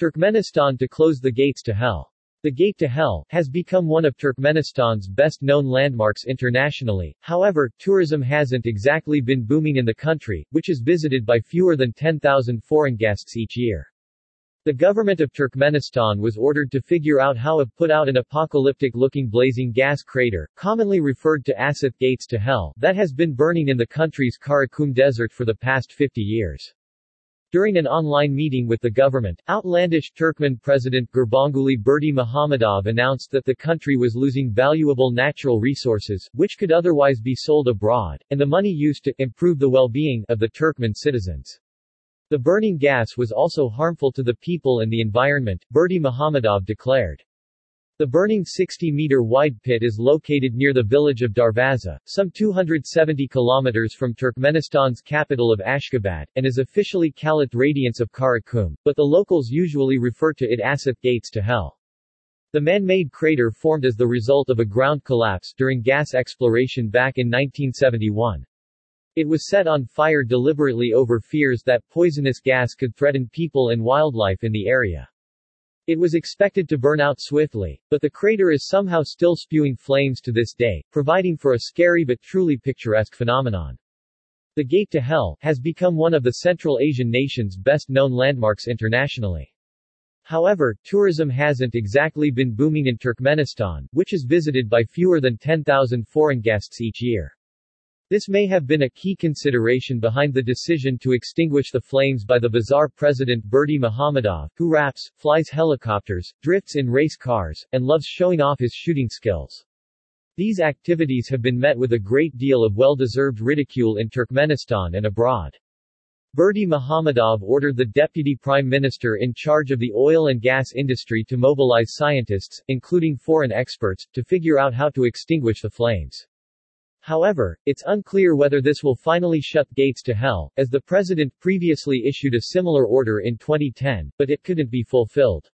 Turkmenistan to close the gates to hell. The Gate to Hell has become one of Turkmenistan's best-known landmarks internationally, however, tourism hasn't exactly been booming in the country, which is visited by fewer than 10,000 foreign guests each year. The government of Turkmenistan was ordered to figure out how to put out an apocalyptic-looking blazing gas crater, commonly referred to Asith Gates to Hell, that has been burning in the country's Karakum Desert for the past 50 years. During an online meeting with the government, outlandish Turkmen President Gurbanguly Berdimuhamedov announced that the country was losing valuable natural resources, which could otherwise be sold abroad, and the money used to improve the well-being of the Turkmen citizens. The burning gas was also harmful to the people and the environment, Berdimuhamedov declared. The burning 60-meter wide pit is located near the village of Darvaza, some 270 kilometers from Turkmenistan's capital of Ashgabat, and is officially Kalit Radiance of Karakum, but the locals usually refer to it Asith Gates to Hell. The man-made crater formed as the result of a ground collapse during gas exploration back in 1971. It was set on fire deliberately over fears that poisonous gas could threaten people and wildlife in the area. It was expected to burn out swiftly, but the crater is somehow still spewing flames to this day, providing for a scary but truly picturesque phenomenon. The Gate to Hell has become one of the Central Asian nation's best-known landmarks internationally. However, tourism hasn't exactly been booming in Turkmenistan, which is visited by fewer than 10,000 foreign guests each year. This may have been a key consideration behind the decision to extinguish the flames by the bizarre president Berdimuhamedov, who raps, flies helicopters, drifts in race cars, and loves showing off his shooting skills. These activities have been met with a great deal of well-deserved ridicule in Turkmenistan and abroad. Berdimuhamedov ordered the deputy prime minister in charge of the oil and gas industry to mobilize scientists, including foreign experts, to figure out how to extinguish the flames. However, it's unclear whether this will finally shut gates to hell, as the president previously issued a similar order in 2010, but it couldn't be fulfilled.